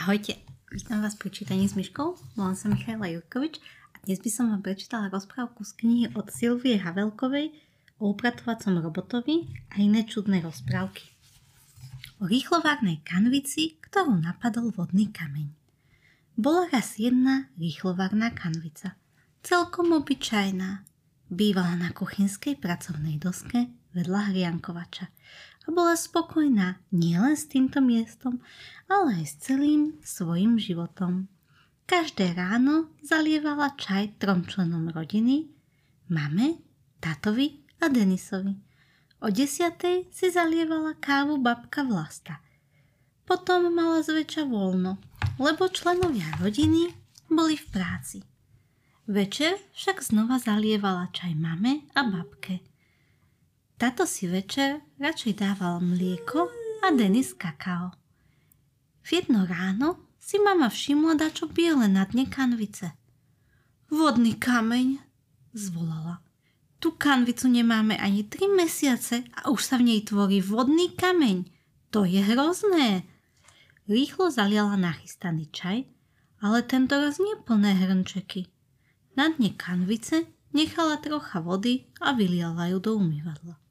Ahojte, vítam vás pri čítaní s myškou. Volám sa Michaela Jurkovič a dnes by som vám prečítala rozprávku z knihy od Silvie Havelkovej o upratovacom robotovi a iné čudné rozprávky. O rýchlovárnej kanvici, ktorú napadol vodný kameň. Bola raz jedna rýchlovárna kanvica. Celkom obyčajná. Bývala na kuchynskej pracovnej doske vedľa hriankovača a bola spokojná nielen s týmto miestom, ale aj s celým svojim životom. Každé ráno zalievala čaj trom členom rodiny, mame, tatovi a Denisovi. O desiatej si zalievala kávu babka Vlasta. Potom mala zväčša voľno, lebo členovia rodiny boli v práci. Večer však znova zalievala čaj mame a babke – táto si večer radšej dával mlieko a Denis kakao. V jedno ráno si mama všimla dačo biele na dne kanvice. Vodný kameň, zvolala. Tu kanvicu nemáme ani tri mesiace a už sa v nej tvorí vodný kameň. To je hrozné. Rýchlo zaliala nachystaný čaj, ale tento raz neplné hrnčeky. Na dne kanvice nechala trocha vody a vyliala ju do umývadla.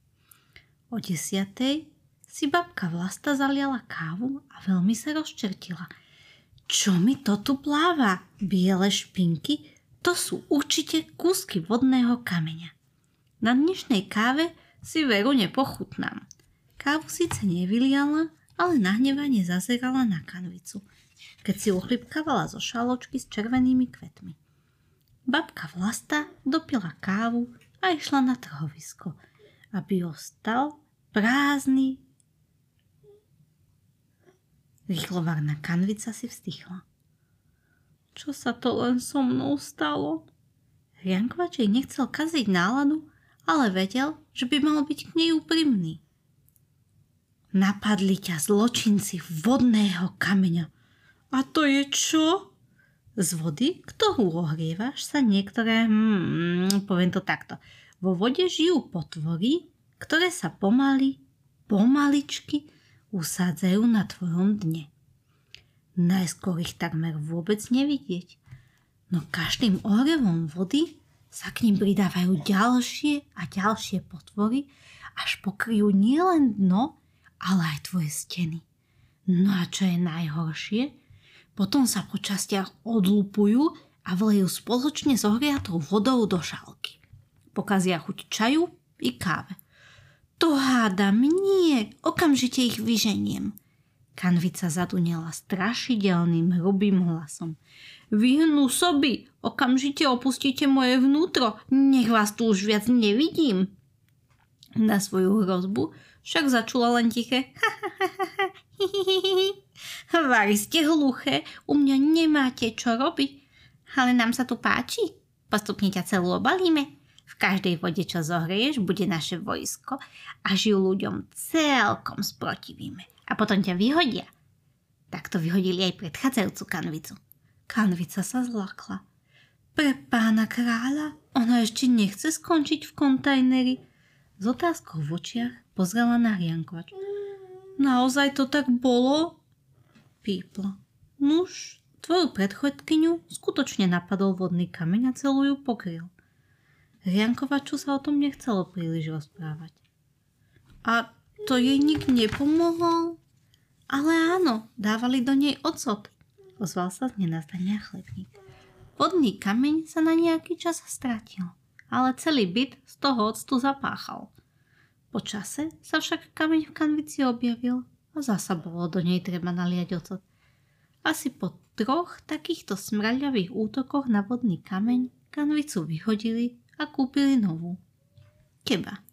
O desiatej si babka Vlasta zaliala kávu a veľmi sa rozčertila. Čo mi to tu pláva? Biele špinky? To sú určite kúsky vodného kameňa. Na dnešnej káve si veru nepochutnám. Kávu síce nevyliala, ale nahnevane zazerala na kanvicu, keď si uchlipkávala zo šaločky s červenými kvetmi. Babka Vlasta dopila kávu a išla na trhovisko – aby ostal prázdny. Rýchlovarná kanvica si vstichla. Čo sa to len so mnou stalo? Riankovačej nechcel kaziť náladu, ale vedel, že by mal byť k nej úprimný. Napadli ťa zločinci vodného kameňa. A to je čo? Z vody, ktorú ohrievaš, sa niektoré, hmm, poviem to takto, vo vode žijú potvory, ktoré sa pomaly, pomaličky usádzajú na tvojom dne. Najskôr ich takmer vôbec nevidieť, no každým ohrevom vody sa k ním pridávajú ďalšie a ďalšie potvory, až pokryjú nielen dno, ale aj tvoje steny. No a čo je najhoršie? Potom sa po častiach odlupujú a vlejú spoločne s ohriatou vodou do šálky pokazia chuť čaju i káve. To hádam, nie, okamžite ich vyženiem. Kanvica zadunela strašidelným hrubým hlasom. Vyhnú soby, okamžite opustíte moje vnútro, nech vás tu už viac nevidím. Na svoju hrozbu však začula len tiché Vari ste hluché, u mňa nemáte čo robiť, ale nám sa tu páči. Postupne ťa celú obalíme, v každej vode, čo zohrieš, bude naše vojsko a žijú ľuďom celkom sprotivíme. A potom ťa vyhodia. Tak to vyhodili aj predchádzajúcu kanvicu. Kanvica sa zlakla. Pre pána kráľa ona ešte nechce skončiť v kontajneri. S otázkou v očiach pozrela na Riankovač. Naozaj to tak bolo? Pípla. Nuž, tvoju predchodkyňu skutočne napadol vodný kameň a celú ju pokryl. Riankovaču sa o tom nechcelo príliš rozprávať. A to jej nik nepomohol? Ale áno, dávali do nej ocot. Ozval sa z nenazdania chlebník. Vodný kameň sa na nejaký čas stratil, ale celý byt z toho octu zapáchal. Po čase sa však kameň v kanvici objavil a zasa bolo do nej treba naliať ocot. Asi po troch takýchto smraľavých útokoch na vodný kameň kanvicu vyhodili a kúpili novú. Teba.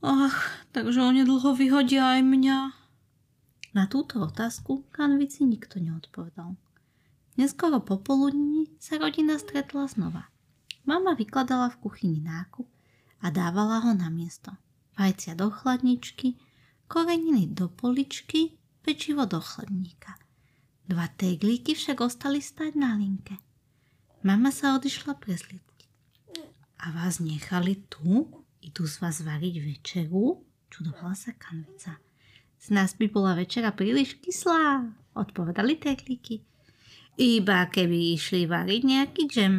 Ach, takže onedlho vyhodia aj mňa. Na túto otázku kanvici nikto neodpovedal. Neskoro popoludní sa rodina stretla znova. Mama vykladala v kuchyni nákup a dávala ho na miesto. Vajcia do chladničky, koreniny do poličky, pečivo do chlebníka. Dva teglíky však ostali stať na linke. Mama sa odišla prezliť a vás nechali tu? Idú z vás variť večeru? Čudovala sa kanvica. Z nás by bola večera príliš kyslá, odpovedali teklíky. Iba keby išli variť nejaký džem,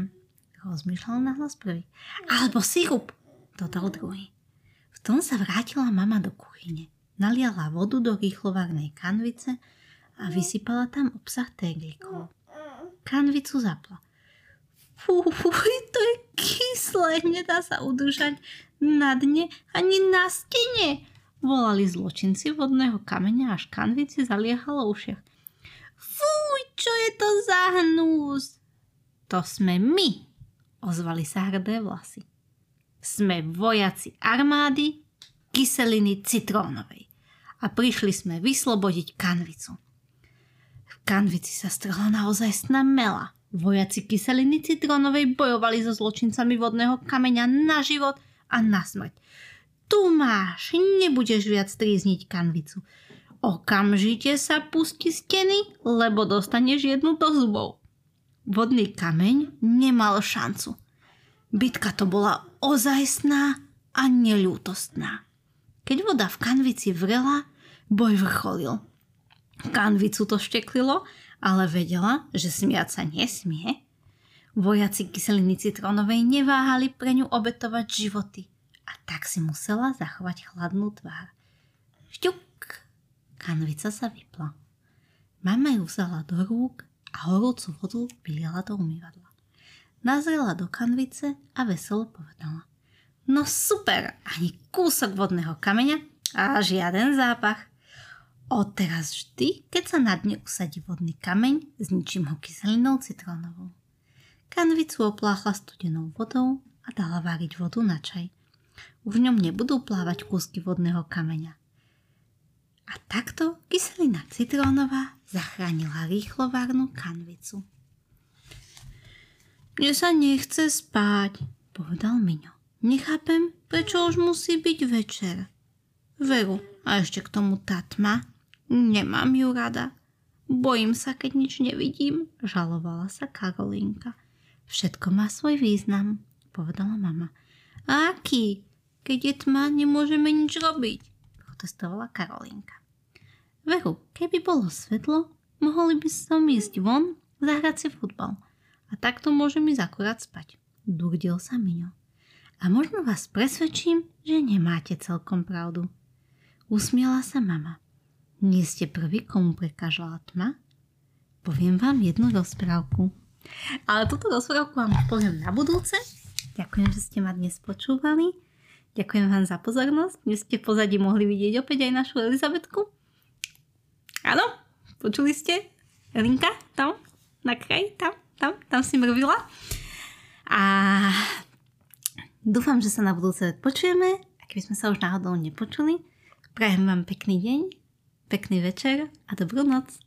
rozmýšľal nahlas prvý. Alebo sirup, dodal druhý. V tom sa vrátila mama do kuchyne. Naliala vodu do rýchlovárnej kanvice a vysypala tam obsah teglikov. Kanvicu zapla. Fúj, to je kyslé, nedá sa udržať na dne ani na stene, volali zločinci vodného kameňa až kanvici zaliehalo ušiach. Fúj, čo je to za hnus? To sme my, ozvali sa hrdé vlasy. Sme vojaci armády kyseliny citrónovej a prišli sme vyslobodiť kanvicu. V kanvici sa strhla naozaj mela. Vojaci kyseliny citrónovej bojovali so zločincami vodného kameňa na život a na smrť. Tu máš, nebudeš viac trízniť kanvicu. Okamžite sa pusti steny, lebo dostaneš jednu do zubov. Vodný kameň nemal šancu. Bitka to bola ozajstná a neľútostná. Keď voda v kanvici vrela, boj vrcholil. Kanvicu to šteklilo, ale vedela, že smiať sa nesmie. Vojaci kyseliny citrónovej neváhali pre ňu obetovať životy a tak si musela zachovať chladnú tvár. Šťuk! Kanvica sa vypla. Mama ju vzala do rúk a horúcu vodu vyliala do umývadla. Nazrela do kanvice a veselo povedala. No super, ani kúsok vodného kameňa a žiaden zápach. Odteraz vždy, keď sa na dne usadí vodný kameň, zničím ho kyselinou citrónovou. Kanvicu opláchla studenou vodou a dala váriť vodu na čaj. V ňom nebudú plávať kúsky vodného kameňa. A takto kyselina citrónová zachránila rýchlovárnu kanvicu. Mne sa nechce spať, povedal Miňo. Nechápem, prečo už musí byť večer. Veru, a ešte k tomu tá tma. Nemám ju rada. Bojím sa, keď nič nevidím, žalovala sa Karolínka. Všetko má svoj význam, povedala mama. A aký? Keď je tma, nemôžeme nič robiť, protestovala Karolínka. Veru, keby bolo svetlo, mohli by som ísť von, zahrať si futbal. A takto môžem ísť akurát spať. Durdil sa Miňo. A možno vás presvedčím, že nemáte celkom pravdu. Usmiela sa mama. Nie ste prvý, komu prekážala tma? Poviem vám jednu rozprávku. Ale túto rozprávku vám poviem na budúce. Ďakujem, že ste ma dnes počúvali. Ďakujem vám za pozornosť. Dnes ste v pozadí mohli vidieť opäť aj našu Elizabetku. Áno, počuli ste? Linka tam, na kraji, tam, tam, tam si mrvila. A dúfam, že sa na budúce počujeme. A keby sme sa už náhodou nepočuli, prajem vám pekný deň, pekný večer a dobrú noc.